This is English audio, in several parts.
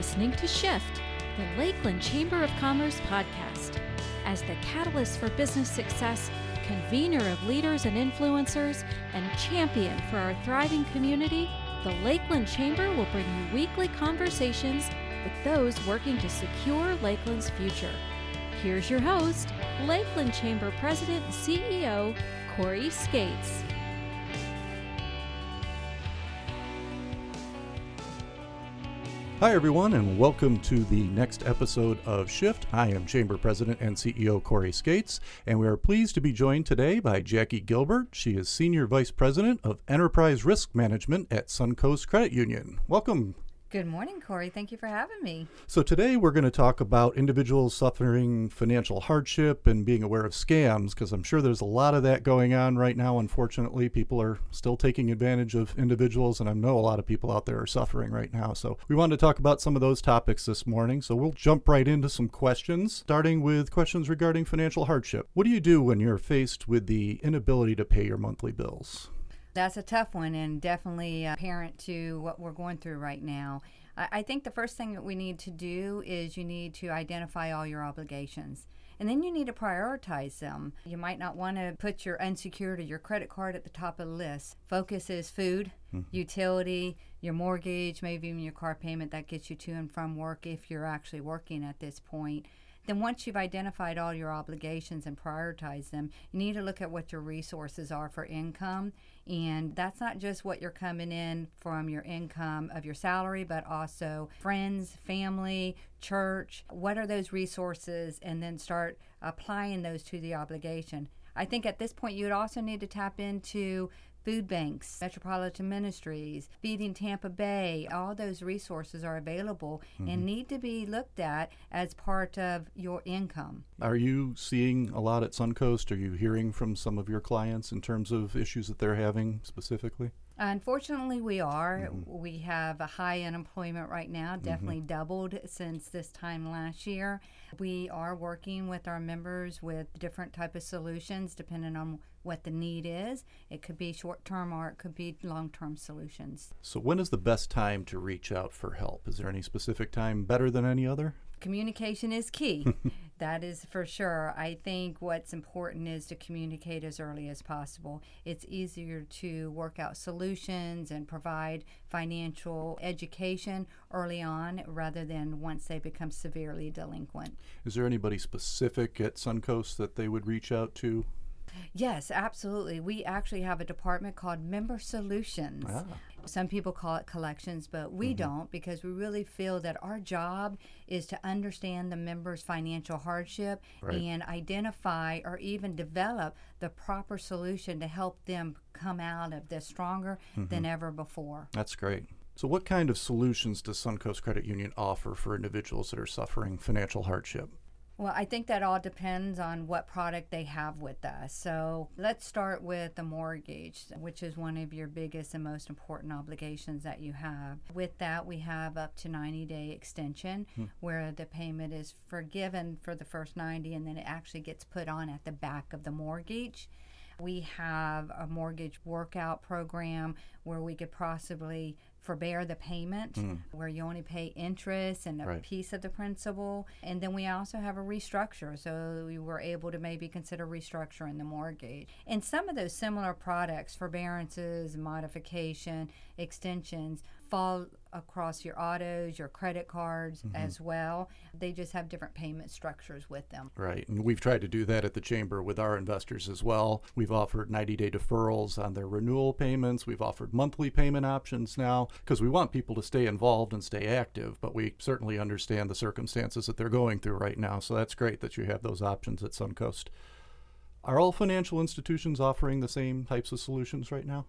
listening to Shift, the Lakeland Chamber of Commerce podcast. As the catalyst for business success, convener of leaders and influencers, and champion for our thriving community, the Lakeland Chamber will bring you weekly conversations with those working to secure Lakeland's future. Here's your host, Lakeland Chamber President and CEO, Corey Skeates. Hi, everyone, and welcome to the next episode of Shift. I am Chamber President and CEO Corey Skeates, and we are pleased to be joined today by Jackie Gilbert. She is Senior Vice President of Enterprise Risk Management at Suncoast Credit Union. Welcome, Good morning, Corey. Thank you for having me. So, today we're going to talk about individuals suffering financial hardship and being aware of scams because I'm sure there's a lot of that going on right now. Unfortunately, people are still taking advantage of individuals, and I know a lot of people out there are suffering right now. So, we wanted to talk about some of those topics this morning. So, we'll jump right into some questions, starting with questions regarding financial hardship. What do you do when you're faced with the inability to pay your monthly bills? That's a tough one and definitely apparent to what we're going through right now. I think the first thing that we need to do is you need to identify all your obligations. And then you need to prioritize them. You might not want to put your unsecured or your credit card at the top of the list. Focus is food, mm-hmm. utility, your mortgage, maybe even your car payment that gets you to and from work if you're actually working at this point then once you've identified all your obligations and prioritized them, you need to look at what your resources are for income. And that's not just what you're coming in from your income of your salary, but also friends, family, church. What are those resources? And then start applying those to the obligation. I think at this point you would also need to tap into food banks, metropolitan ministries, feeding Tampa Bay, all those resources are available mm-hmm. and need to be looked at as part of your income. Are you seeing a lot at Suncoast? Are you hearing from some of your clients in terms of issues that they're having specifically? Unfortunately, we are. Mm-hmm. We have a high unemployment right now, mm-hmm. definitely mm-hmm. doubled since this time last year. We are working with our members with different type of solutions depending on what the need is. It could be short term or it could be long term solutions. So, when is the best time to reach out for help? Is there any specific time better than any other? Communication is key. that is for sure. I think what's important is to communicate as early as possible. It's easier to work out solutions and provide financial education early on rather than once they become severely delinquent. Is there anybody specific at Suncoast that they would reach out to? Yes, absolutely. We actually have a department called Member Solutions. Ah. Some people call it collections, but we mm-hmm. don't because we really feel that our job is to understand the member's financial hardship right. and identify or even develop the proper solution to help them come out of this stronger mm-hmm. than ever before. That's great. So, what kind of solutions does Suncoast Credit Union offer for individuals that are suffering financial hardship? Well, I think that all depends on what product they have with us. So let's start with the mortgage, which is one of your biggest and most important obligations that you have. With that, we have up to 90 day extension hmm. where the payment is forgiven for the first 90 and then it actually gets put on at the back of the mortgage. We have a mortgage workout program where we could possibly forbear the payment, mm. where you only pay interest and a right. piece of the principal. And then we also have a restructure, so we were able to maybe consider restructuring the mortgage. And some of those similar products, forbearances, modification, extensions, fall across your autos, your credit cards mm-hmm. as well. They just have different payment structures with them. Right. And we've tried to do that at the Chamber with our investors as well. We've offered 90 day deferrals on their renewal payments. We've offered monthly payment options now because we want people to stay involved and stay active, but we certainly understand the circumstances that they're going through right now. So that's great that you have those options at Suncoast. Are all financial institutions offering the same types of solutions right now?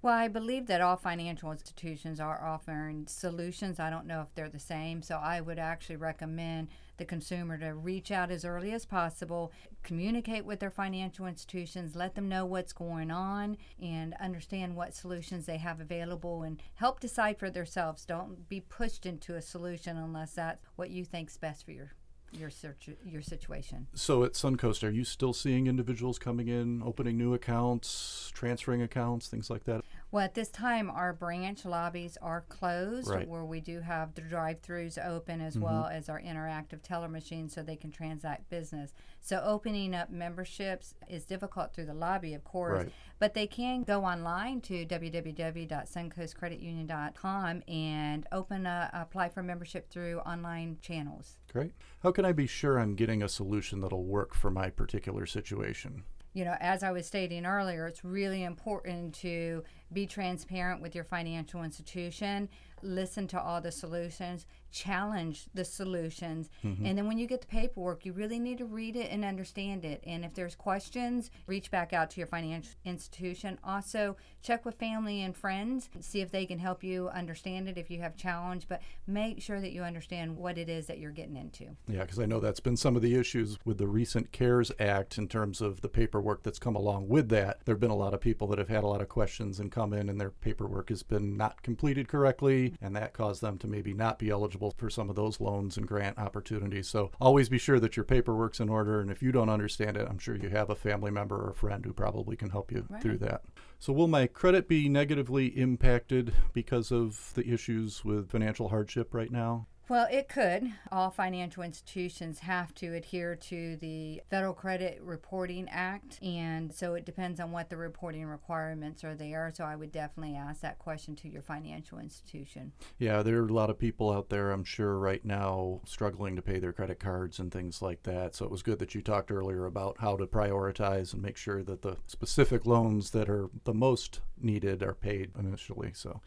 Well, I believe that all financial institutions are offering solutions. I don't know if they're the same. So I would actually recommend the consumer to reach out as early as possible, communicate with their financial institutions, let them know what's going on, and understand what solutions they have available and help decide for themselves. Don't be pushed into a solution unless that's what you think's best for your your search your situation. So at Suncoast, are you still seeing individuals coming in, opening new accounts, transferring accounts, things like that? Well, at this time, our branch lobbies are closed, Right. where we do have the drive-throughs open as well mm-hmm. as our interactive teller machines, so they can transact business. So opening up memberships is difficult through the lobby, of course, Right. but they can go online to www.suncoastcreditunion.com and open a apply for membership through online channels. Great. How can I be sure I'm getting a solution that'll work for my particular situation? you know, as I was stating earlier, it's really important to be transparent with your financial institution, listen to all the solutions, challenge the solutions, mm-hmm. and then when you get the paperwork, you really need to read it and understand it. And if there's questions, reach back out to your financial institution. Also, check with family and friends, see if they can help you understand it if you have challenge, but make sure that you understand what it is that you're getting into. Yeah, because I know that's been some of the issues with the recent CARES Act in terms of the paperwork that's come along with that. There have been a lot of people that have had a lot of questions and come in and their paperwork has been not completed correctly, and that caused them to maybe not be eligible for some of those loans and grant opportunities. So always be sure that your paperwork's in order, and if you don't understand it, I'm sure you have a family member or a friend who probably can help you through that. So, will my credit be negatively impacted because of the issues with financial hardship right now? Well, it could. All financial institutions have to adhere to the Federal Credit Reporting Act, and so it depends on what the reporting requirements are there. So I would definitely ask that question to your financial institution. Yeah, there are a lot of people out there, I'm sure, right now struggling to pay their credit cards and things like that. So it was good that you talked earlier about how to prioritize and make sure that the specific loans that are the most needed are paid initially. So.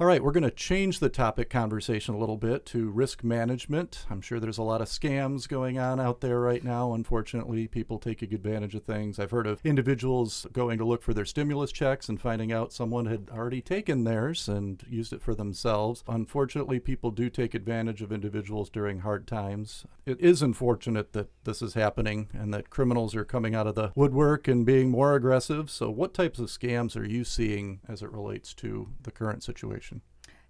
All right, we're going to change the topic conversation a little bit to risk management. I'm sure there's a lot of scams going on out there right now. Unfortunately, people taking advantage of things. I've heard of individuals going to look for their stimulus checks and finding out someone had already taken theirs and used it for themselves. Unfortunately, people do take advantage of individuals during hard times. It is unfortunate that this is happening and that criminals are coming out of the woodwork and being more aggressive. So, what types of scams are you seeing as it relates to the current situation?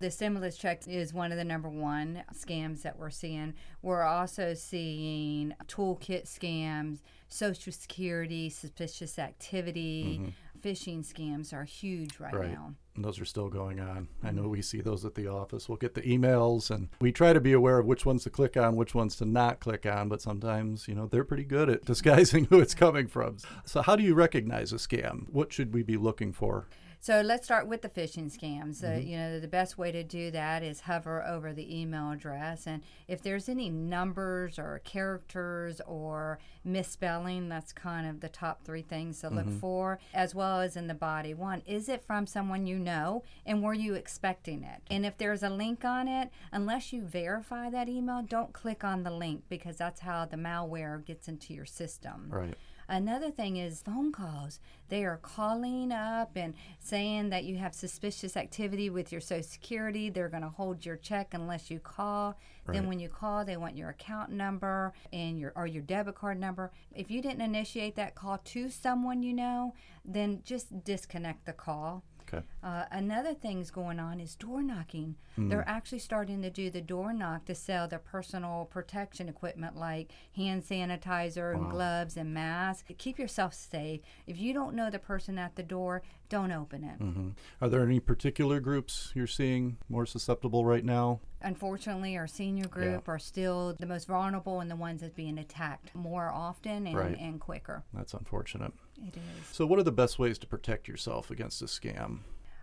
The stimulus check is one of the number one scams that we're seeing. We're also seeing toolkit scams, Social Security, suspicious activity, mm-hmm. phishing scams are huge right, Right. now. And those are still going on. I know we see those at the office. We'll get the emails and we try to be aware of which ones to click on, which ones to not click on, but sometimes, you know, they're pretty good at disguising who it's coming from. So, how do you recognize a scam? What should we be looking for? So let's start with the phishing scams. Uh, you know, the best way to do that is hover over the email address, and if there's any numbers or characters or misspelling, that's kind of the top three things to look for, as well as in the body. One, is it from someone you know, and were you expecting it? And if there's a link on it, unless you verify that email, don't click on the link because that's how the malware gets into your system. Right. Another thing is phone calls. They are calling up and saying that you have suspicious activity with your Social Security. They're going to hold your check unless you call. Right. Then when you call, they want your account number and your or your debit card number. If you didn't initiate that call to someone you know, then just disconnect the call. Okay. Uh, another thing's going on is door knocking. They're actually starting to do the door knock to sell their personal protection equipment like hand sanitizer and gloves and masks. Keep yourself safe. If you don't know the person at the door, don't open it. hmm Are there any particular groups you're seeing more susceptible right now? Unfortunately, our senior group are still the most vulnerable and the ones that's being attacked more often and, Right. and quicker. That's unfortunate. It is. So, what are the best ways to protect yourself against a scam?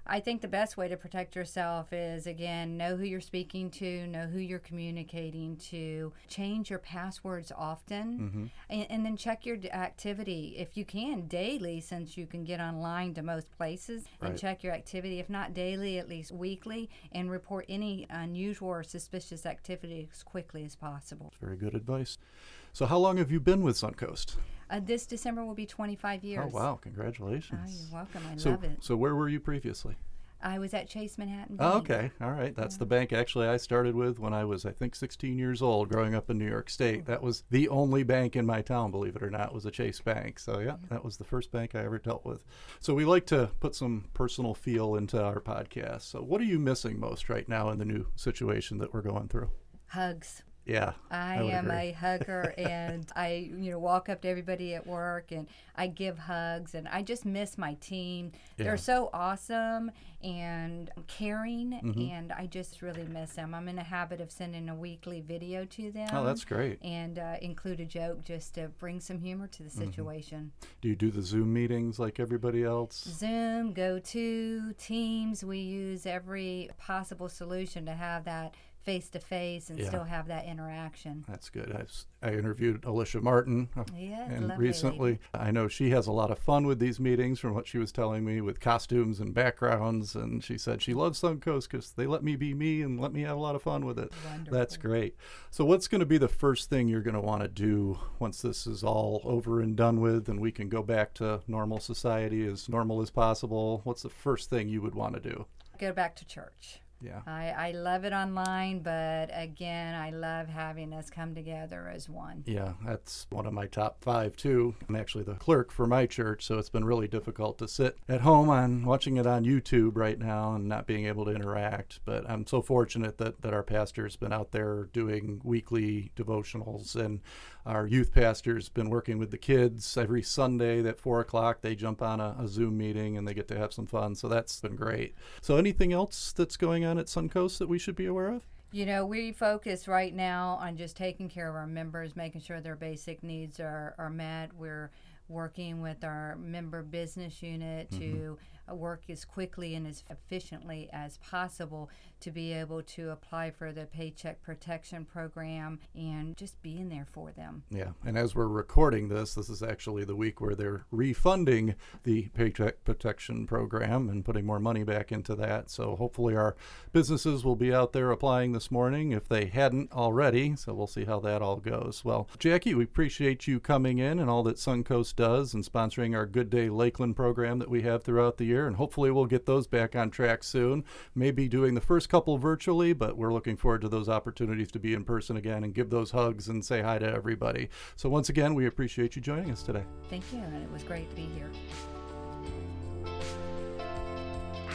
I think the best way to protect yourself is again, know who you're speaking to, know who you're communicating to, change your passwords often, mm-hmm. and, and then check your activity if you can daily, since you can get online to most places, and check your activity, if not daily, at least weekly, and report any unusual or suspicious activity as quickly as possible. Very good advice. So, how long have you been with Suncoast? Uh, this December will be 25 years. Oh, wow. Oh, Congratulations. you're welcome. I so, love it. so, where were you previously? I was at Chase Manhattan. Oh, okay. All right. That's the bank actually I started with when I was, I think, 16 years old growing up in New York State. That was the only bank in my town, believe it or not, was a Chase Bank. So, yeah, that was the first bank I ever dealt with. So, we like to put some personal feel into our podcast. So, what are you missing most right now in the new situation that we're going through? Hugs. Yeah. I, I am agree. a hugger and I, you know, walk up to everybody at work and I give hugs and I just miss my team. Yeah. They're so awesome and caring Mm-hmm. and I just really miss them. I'm in a habit of sending a weekly video to them. Oh, that's great. And uh, include a joke just to bring some humor to the Mm-hmm. situation. Do you do the Zoom meetings like everybody else? Zoom, go to Teams, we use every possible solution to have that face to face and Yeah. still have that interaction. That's good. I've, s- I interviewed Alicia Martin uh, Yeah, and recently. I know she has a lot of fun with these meetings from what she was telling me with costumes and backgrounds. And she said she loves Suncoast because they let me be me and let me have a lot of fun with it. That's great. So, what's going to be the first thing you're going to want to do once this is all over and done with and we can go back to normal society as normal as possible? What's the first thing you would want to do? Go back to church. Yeah. I, I love it online, but again, I love having us come together as one. Yeah, that's one of my top five too. I'm actually the clerk for my church, so it's been really difficult to sit at home on watching it on YouTube right now and not being able to interact. But I'm so fortunate that, that our pastor's been out there doing weekly devotionals and our youth pastor's been working with the kids every Sunday at four o'clock. They jump on a, a Zoom meeting and they get to have some fun. So that's been great. So anything else that's going on at Suncoast that we should be aware of? You know, we focus right now on just taking care of our members, making sure their basic needs are, are met. We're working with our member business unit to uh, Uh, work as quickly and as efficiently as possible to be able to apply for the Paycheck Protection Program and just being there for them. Yeah, and as we're recording this, this is actually the week where they're refunding the Paycheck Protection Program and putting more money back into that. So hopefully our businesses will be out there applying this morning if they hadn't already. So we'll see how that all goes. Well, Jackie, we appreciate you coming in and all that Suncoast does and sponsoring our Good Day Lakeland program that we have throughout the year. And hopefully we'll get those back on track soon. Maybe doing the first couple virtually, but we're looking forward to those opportunities to be in person again and give those hugs and say hi to everybody. So once again, we appreciate you joining us today. Thank you, and it was great to be here.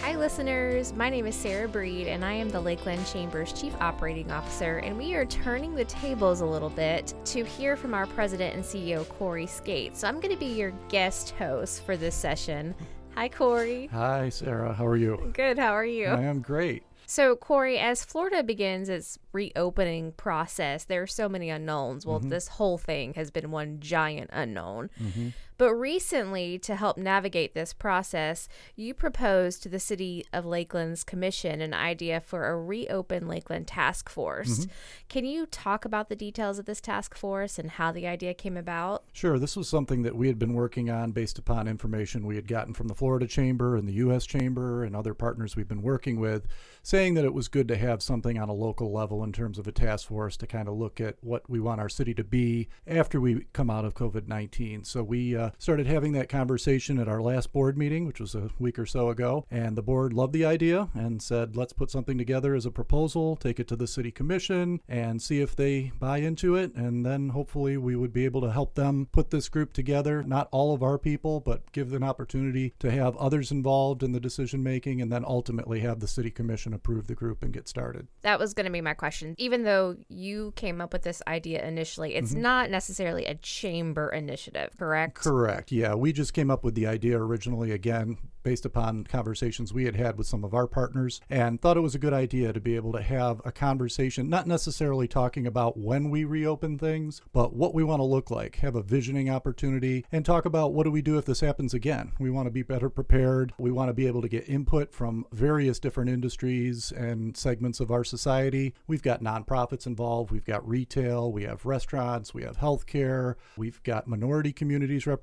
Hi, listeners. My name is Sarah Breed, and I am the Lakeland Chamber's Chief Operating Officer. And we are turning the tables a little bit to hear from our President and CEO, Corey Skate. So I'm going to be your guest host for this session. Hi, Corey. Hi, Sarah. How are you? Good. How are you? I am great. So, Corey, as Florida begins its reopening process, there are so many unknowns. Well, mm-hmm. this whole thing has been one giant unknown. Mm-hmm. But recently, to help navigate this process, you proposed to the City of Lakeland's commission an idea for a reopen Lakeland task force. Can you talk about the details of this task force and how the idea came about? Sure, this was something that we had been working on based upon information we had gotten from the Florida Chamber and the U.S. Chamber and other partners we've been working with, saying that it was good to have something on a local level in terms of a task force to kind of look at what we want our city to be after we come out of COVID 19. So we uh, started having that conversation at our last board meeting, which was a week or so ago, and the board loved the idea and said, let's put something together as a proposal, take it to the city commission, and see if they buy into it. And then hopefully we would be able to help them put this group together. Not all of our people, but give them an opportunity to have others involved in the decision making, and then ultimately have the city commission approve the group and get started. That was going to be my question. Even though you came up with this idea initially, it's mm-hmm. not necessarily a chamber initiative, correct? Correct. Yeah, we just came up with the idea originally again based upon conversations we had had with some of our partners and thought it was a good idea to be able to have a conversation not necessarily talking about when we reopen things, but what we want to look like, have a visioning opportunity and talk about what do we do if this happens again. We want to be better prepared. We want to be able to get input from various different industries and segments of our society. We've got nonprofits involved, we've got retail, we have restaurants, we have healthcare, we've got minority communities represented.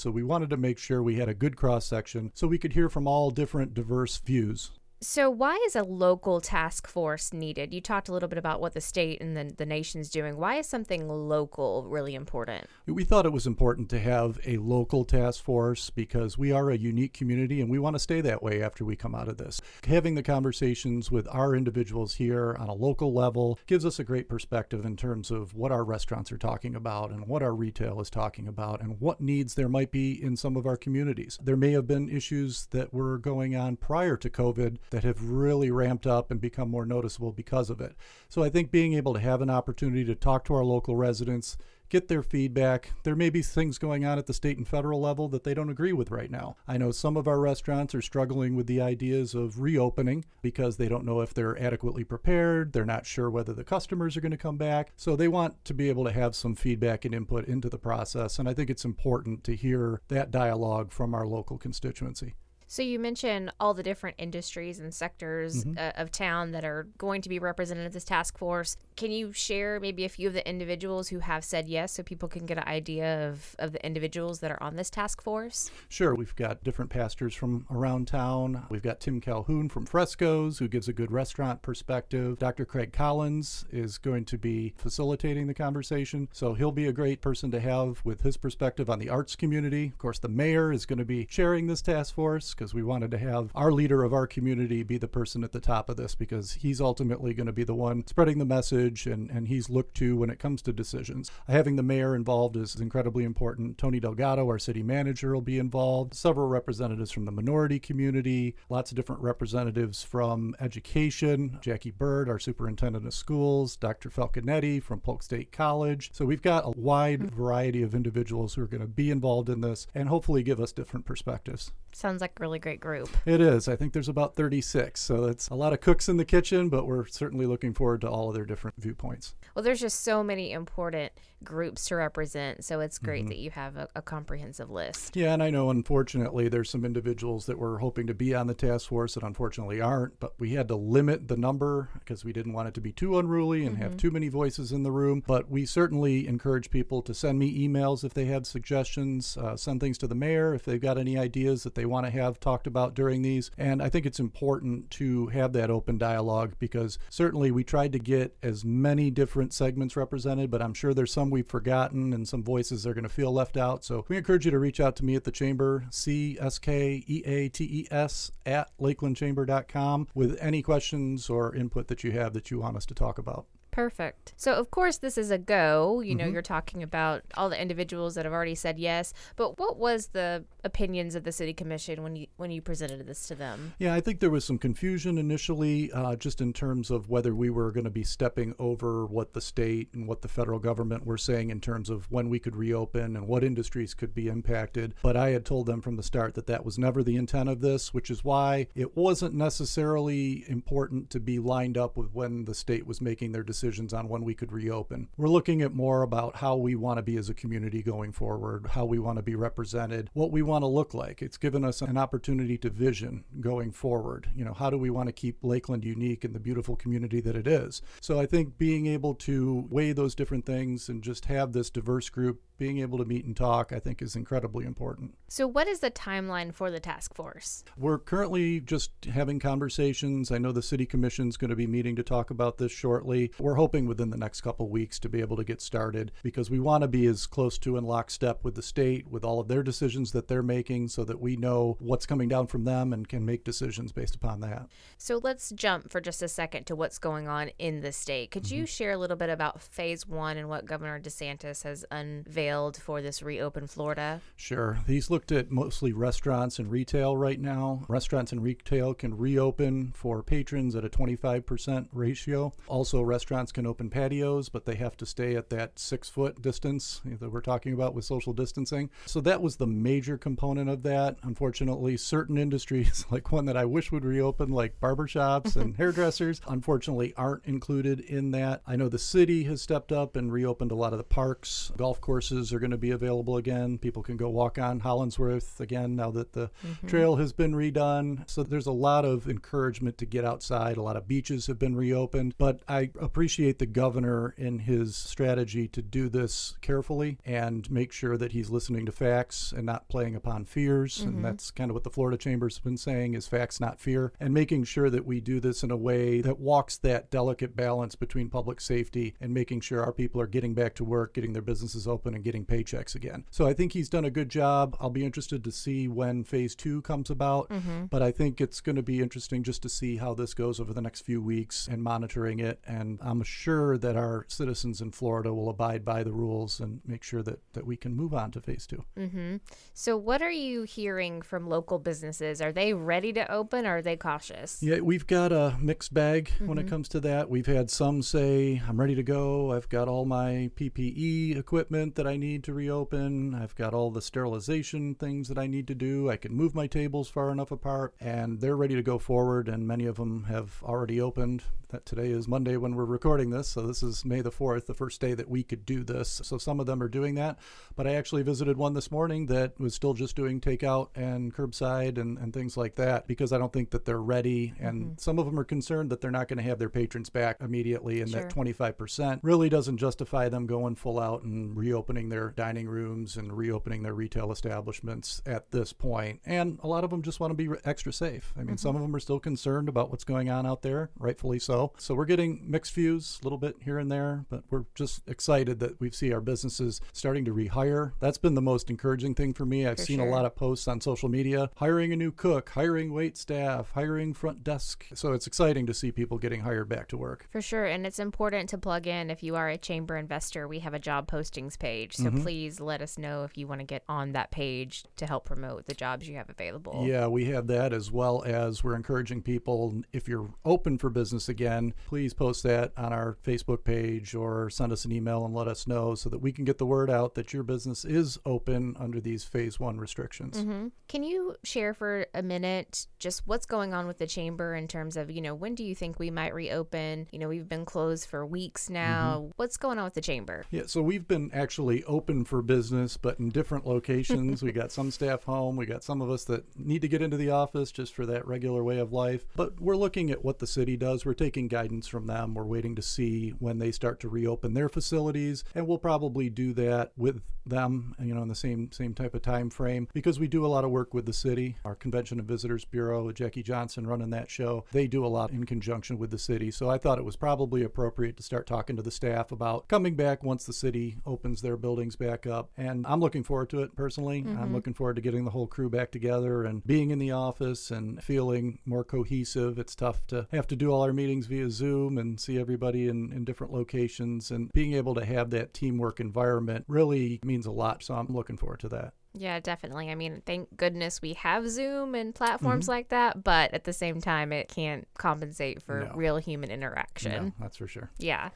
So we wanted to make sure we had a good cross section so we could hear from all different diverse views. So, why is a local task force needed? You talked a little bit about what the state and the, the nation's doing. Why is something local really important? We thought it was important to have a local task force because we are a unique community and we want to stay that way after we come out of this. Having the conversations with our individuals here on a local level gives us a great perspective in terms of what our restaurants are talking about and what our retail is talking about and what needs there might be in some of our communities. There may have been issues that were going on prior to COVID that have really ramped up and become more noticeable because of it. So I think being able to have an opportunity to talk to our local residents, get their feedback. There may be things going on at the state and federal level that they don't agree with right now. I know some of our restaurants are struggling with the ideas of reopening because they don't know if they're adequately prepared. They're not sure whether the customers are going to come back. So they want to be able to have some feedback and input into the process. And I think it's important to hear that dialogue from our local constituency. So you mentioned all the different industries and sectors Mhm. uh, of town that are going to be represented at this task force. Can you share maybe a few of the individuals who have said yes so people can get an idea of, of the individuals that are on this task force? Sure, we've got different pastors from around town. We've got Tim Calhoun from Frescos, who gives a good restaurant perspective. Dr. Craig Collins is going to be facilitating the conversation, so he'll be a great person to have with his perspective on the arts community. Of course, the mayor is going to be chairing this task force because we wanted to have our leader of our community be the person at the top of this because he's ultimately going to be the one spreading the message and, and he's looked to when it comes to decisions. Having the mayor involved is incredibly important. Tony Delgado, our city manager, will be involved. Several representatives from the minority community, lots of different representatives from education. Jackie Byrd, our superintendent of schools, Dr. Falconetti from Polk State College. So we've got a wide variety of individuals who are going to be involved in this and hopefully give us different perspectives. Sounds like a really great group. It is. I think there's about 36. So it's a lot of cooks in the kitchen, but we're certainly looking forward to all of their different viewpoints. Well, there's just so many important groups to represent, so it's great that you have a, a comprehensive list. Yeah, and I know unfortunately there's some individuals that were hoping to be on the task force that unfortunately aren't, but we had to limit the number because we didn't want it to be too unruly and have too many voices in the room. But we certainly encourage people to send me emails if they have suggestions, uh, send things to the mayor if they've got any ideas that they want to have talked about during these. And I think it's important to have that open dialogue because certainly we tried to get as many different segments represented, but I'm sure there's some we've forgotten and some voices are going to feel left out. So we encourage you to reach out to me at the chamber, C S K E A T E S at lakelandchamber.com with any questions or input that you have that you want us to talk about. Perfect. So, of course, this is a go. You know, you're talking about all the individuals that have already said yes. But what was the opinions of the city commission when you when you presented this to them? Yeah, I think there was some confusion initially, uh, just in terms of whether we were going to be stepping over what the state and what the federal government were saying in terms of when we could reopen and what industries could be impacted. But I had told them from the start that that was never the intent of this, which is why it wasn't necessarily important to be lined up with when the state was making their decisions on when we could reopen. We're looking at more about how we want to be as a community going forward, how we want to be represented, what we want to look like. It's given us an opportunity to vision going forward. You know, how do we want to keep Lakeland unique and the beautiful community that it is? So I think being able to weigh those different things and just have this diverse group being able to meet and talk, I think is incredibly important. So, what is the timeline for the task force? We're currently just having conversations. I know the city commission's going to be meeting to talk about this shortly. We're hoping within the next couple weeks to be able to get started because we want to be as close to in lockstep with the state with all of their decisions that they're making so that we know what's coming down from them and can make decisions based upon that. So, let's jump for just a second to what's going on in the state. Could you mm-hmm. share a little bit about phase one and what Governor DeSantis has unveiled for this reopen Florida? Sure. He's looked at mostly restaurants and retail right now. Restaurants and retail can reopen for patrons at a 25% ratio. Also, restaurants can open patios, but they have to stay at that six foot distance that we're talking about with social distancing. So, that was the major component of that. Unfortunately, certain industries, like one that I wish would reopen, like barbershops and hairdressers, unfortunately aren't included in that. I know the city has stepped up and reopened a lot of the parks. Golf courses are going to be available again. People can go walk on Hollingsworth again now that the mm-hmm. trail has been redone. So there's a lot of encouragement to get outside. A lot of beaches have been reopened. But I appreciate the governor in his strategy to do this carefully and make sure that he's listening to facts and not playing upon fears. And that's kind of what the Florida Chamber's been saying is facts, not fear. And making sure that we do this in a way that walks that delicate balance between public safety and making sure our people are getting back to work, getting their businesses open, and getting getting paychecks again. So I think he's done a good job. I'll be interested to see when phase two comes about, Mm-hmm. but I think it's going to be interesting just to see how this goes over the next few weeks and monitoring it. And I'm sure that our citizens in Florida will abide by the rules and make sure that, that we can move on to phase two. Mm-hmm. So, what are you hearing from local businesses? Are they ready to open or are they cautious? Yeah, we've got a mixed bag when it comes to that. We've had some say, I'm ready to go. I've got all my PPE equipment that I need to reopen. I've got all the sterilization things that I need to do. I can move my tables far enough apart, and they're ready to go forward. And many of them have already opened. That today is Monday when we're recording this, so this is May the 4th, the first day that we could do this. So some of them are doing that. But I actually visited one this morning that was still just doing takeout and curbside and, and things like that because I don't think that they're ready. And mm-hmm. some of them are concerned that they're not going to have their patrons back immediately, and Sure. that 25% really doesn't justify them going full out and reopening their dining rooms and reopening their retail establishments at this point. And a lot of them just want to be extra safe. I mean, some mm-hmm. of them are still concerned about what's going on out there, rightfully so. So we're getting mixed views a little bit here and there, but we're just excited that we see our businesses starting to rehire. That's been the most encouraging thing for me. I've For seen sure. a lot of posts on social media hiring a new cook, hiring wait staff, hiring front desk. So it's exciting to see people getting hired back to work. For sure. And it's important to plug in if you are a chamber investor, we have a job postings page. So Mm-hmm. please let us know if you want to get on that page to help promote the jobs you have available. Yeah, we have that as well as we're encouraging people if you're open for business again, please post that on our Facebook page or send us an email and let us know so that we can get the word out that your business is open under these phase one restrictions. hmm Can you share for a minute just what's going on with the chamber in terms of, you know, when do you think we might reopen? You know, we've been closed for weeks now. Mm-hmm. What's going on with the chamber? Yeah, so we've been actually open for business, but in different locations. we got some staff home. We got some of us that need to get into the office just for that regular way of life. But we're looking at what the city does. We're taking guidance from them. We're waiting to see when they start to reopen their facilities, and we'll probably do that with them, you know, in the same same type of time frame because we do a lot of work with the city. Our Convention and Visitors Bureau, Jackie Johnson running that show, they do a lot in conjunction with the city. So I thought it was probably appropriate to start talking to the staff about coming back once the city opens their buildings back up. And I'm looking forward to it personally. I'm mm-hmm. looking forward to getting the whole crew back together and being in the office and feeling more cohesive. It's tough to have to do all our meetings via Zoom and see everybody in, in different locations and being able to have that teamwork environment really means a lot. So I'm looking forward to that. Yeah, definitely. I mean, thank goodness we have Zoom and platforms Mm-hmm. like that, but at the same time, it can't compensate for No. real human interaction. No, that's for sure. Yeah.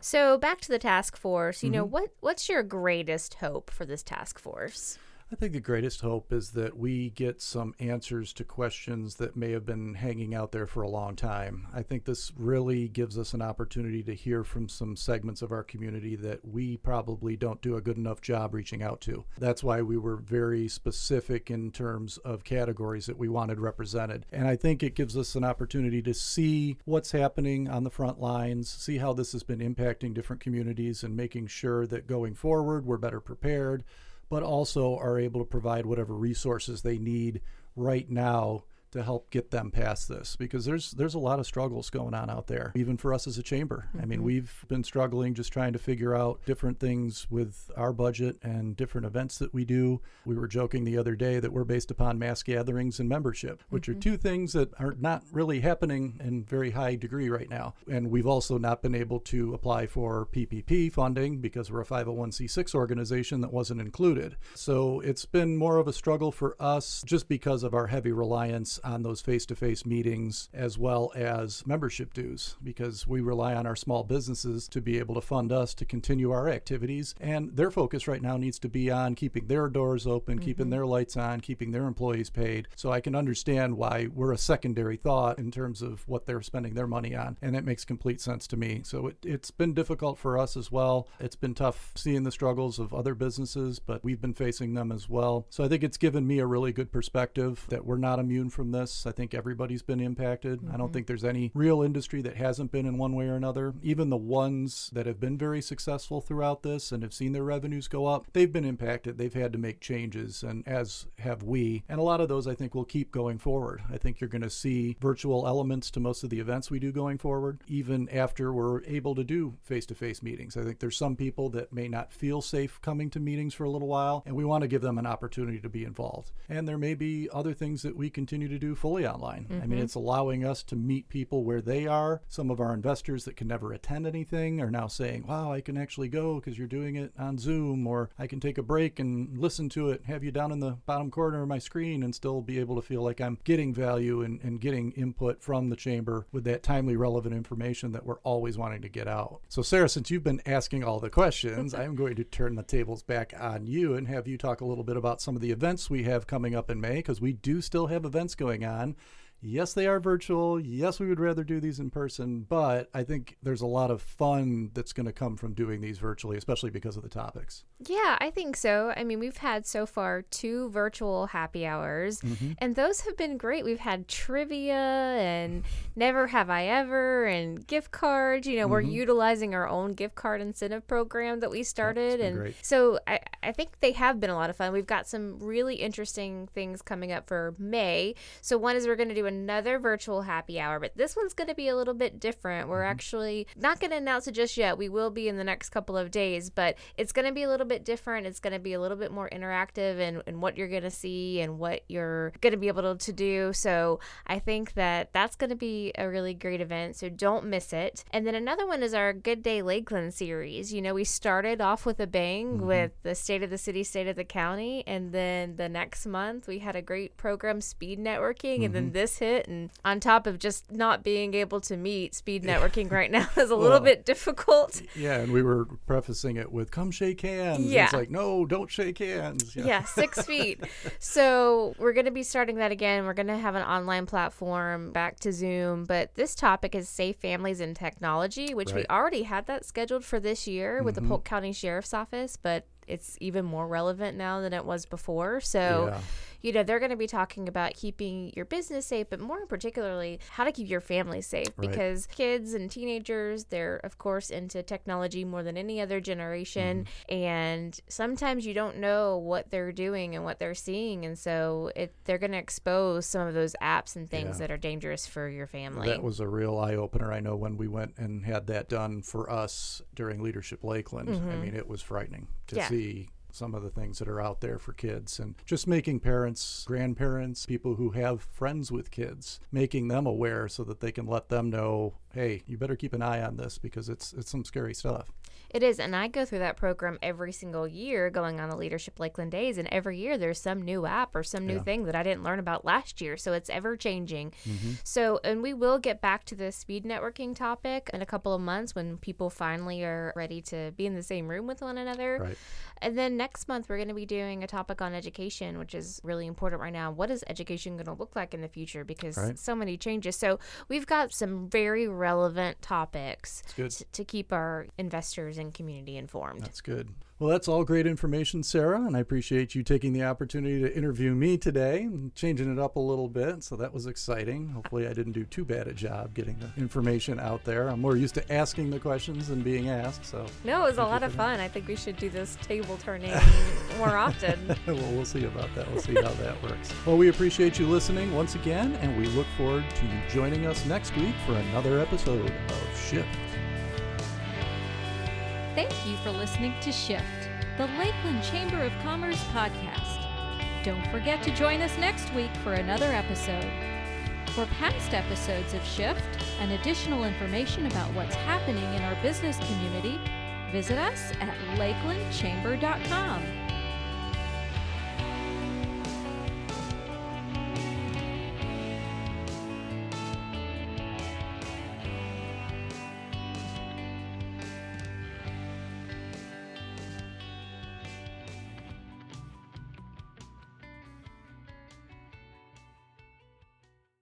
So back to the task force. You know Mm-hmm. what? What's your greatest hope for this task force? I think the greatest hope is that we get some answers to questions that may have been hanging out there for a long time. I think this really gives us an opportunity to hear from some segments of our community that we probably don't do a good enough job reaching out to. That's why we were very specific in terms of categories that we wanted represented. And I think it gives us an opportunity to see what's happening on the front lines, see how this has been impacting different communities, and making sure that going forward we're better prepared but also are able to provide whatever resources they need right now to help get them past this because there's there's a lot of struggles going on out there even for us as a chamber. I mean, mm-hmm. we've been struggling just trying to figure out different things with our budget and different events that we do. We were joking the other day that we're based upon mass gatherings and membership, which are mm-hmm. two things that are not really happening in very high degree right now. And we've also not been able to apply for PPP funding because we're a 501c6 organization that wasn't included. So it's been more of a struggle for us just because of our heavy reliance on those face to face meetings as well as membership dues because we rely on our small businesses to be able to fund us to continue our activities. And their focus right now needs to be on keeping their doors open, keeping mm-hmm. their lights on, keeping their employees paid. So I can understand why we're a secondary thought in terms of what they're spending their money on. And that makes complete sense to me. So it, it's been difficult for us as well. It's been tough seeing the struggles of other businesses, but we've been facing them as well. So I think it's given me a really good perspective that we're not immune from from this. I think everybody's been impacted. I don't Mhm. think there's any real industry that hasn't been in one way or another. Even the ones that have been very successful throughout this and have seen their revenues go up, they've been impacted. They've had to make changes, and as have we. And a lot of those I think will keep going forward. I think you're going to see virtual elements to most of the events we do going forward, even after we're able to do face to face meetings. I think there's some people that may not feel safe coming to meetings for a little while, and we want to give them an opportunity to be involved. And there may be other things that we continue to do fully online. I mean, Mhm. it's allowing us to meet people where they are. Some of our investors that can never attend anything are now saying, wow, I can actually go because you're doing it on Zoom, or I can take a break and listen to it, have you down in the bottom corner of my screen, and still be able to feel like I'm getting value and, and getting input from the chamber with that timely, relevant information that we're always wanting to get out. So, Sarah, since you've been asking all the questions, I'm going to turn the tables back on you and have you talk a little bit about some of the events we have coming up in May, because we do still have events going on. Yes, they are virtual. Yes, we would rather do these in person, but I think there's a lot of fun that's going to come from doing these virtually, especially because of the topics. Yeah, I think so. I mean, we've had so far two virtual happy hours, Mm-hmm. and those have been great. We've had trivia and never have I ever and gift cards. You know, we're Mhm. utilizing our own gift card incentive program that we started. and great. so I, I think they have been a lot of fun. We've got some really interesting things coming up for May. So, one is we're going to do another virtual happy hour, but this one's going to be a little bit different. We're Mm-hmm. actually not going to announce it just yet. We will be in the next couple of days, but it's going to be a little bit different. It's going to be a little bit more interactive and, and what you're going to see and what you're going to be able to do. So, I think that that's going to be a really great event. So, don't miss it. And then another one is our Good Day Lakeland series. You know, we started off with a bang with the state of the city, state of the county, and then the next month we had a great program, speed networking, and then this hit. And on top of just not being able to meet, speed networking right now is a little Well, bit difficult. Yeah, and we were prefacing it with "Come shake hands." Yeah. it's like no, don't shake hands. Yeah, six feet. So we're going to be starting that again. We're going to have an online platform back to Zoom, but this topic is safe families and technology, which we already had that scheduled for this year with the Mhm. Polk County Sheriff's Office, but it's even more relevant now than it was before. So Yeah. You know, they're going to be talking about keeping your business safe, but more particularly, how to keep your family safe. Right. Because kids and teenagers, they're, of course, into technology more than any other generation. Mm-hmm. And sometimes you don't know what they're doing and what they're seeing. And so it, they're going to expose some of those apps and things Yeah. that are dangerous for your family. That was a real eye opener. I know when we went and had that done for us during Leadership Lakeland. I mean, it was frightening to Mm-hmm. Yeah. see some of the things that are out there for kids and just making parents, grandparents, people who have friends with kids, making them aware so that they can let them know, hey, you better keep an eye on this because it's it's some scary stuff. It is, and I go through that program every single year going on the Leadership Lakeland Days, and every year there's some new app or some new Yeah. thing that I didn't learn about last year. So it's ever changing. Mm-hmm. So, and we will get back to the speed networking topic in a couple of months when people finally are ready to be in the same room with one another. Right. And then next month, we're going to be doing a topic on education, which is really important right now. What is education going to look like in the future? Because Right. so many changes. So, we've got some very relevant topics It's good. t- to keep our investors and community informed. That's good. Well, that's all great information, Sarah, and I appreciate you taking the opportunity to interview me today and changing it up a little bit. So that was exciting. Hopefully, I didn't do too bad a job getting the information out there. I'm more used to asking the questions than being asked. So, No, it was a lot for of that. fun. I think we should do this table turning more often. well, we'll see about that. We'll see how that works. Well, we appreciate you listening once again, and we look forward to you joining us next week for another episode of Shift. Thank you for listening to Shift, the Lakeland Chamber of Commerce podcast. Don't forget to join us next week for another episode. For past episodes of Shift and additional information about what's happening in our business community, visit us at lakelandchamber.com.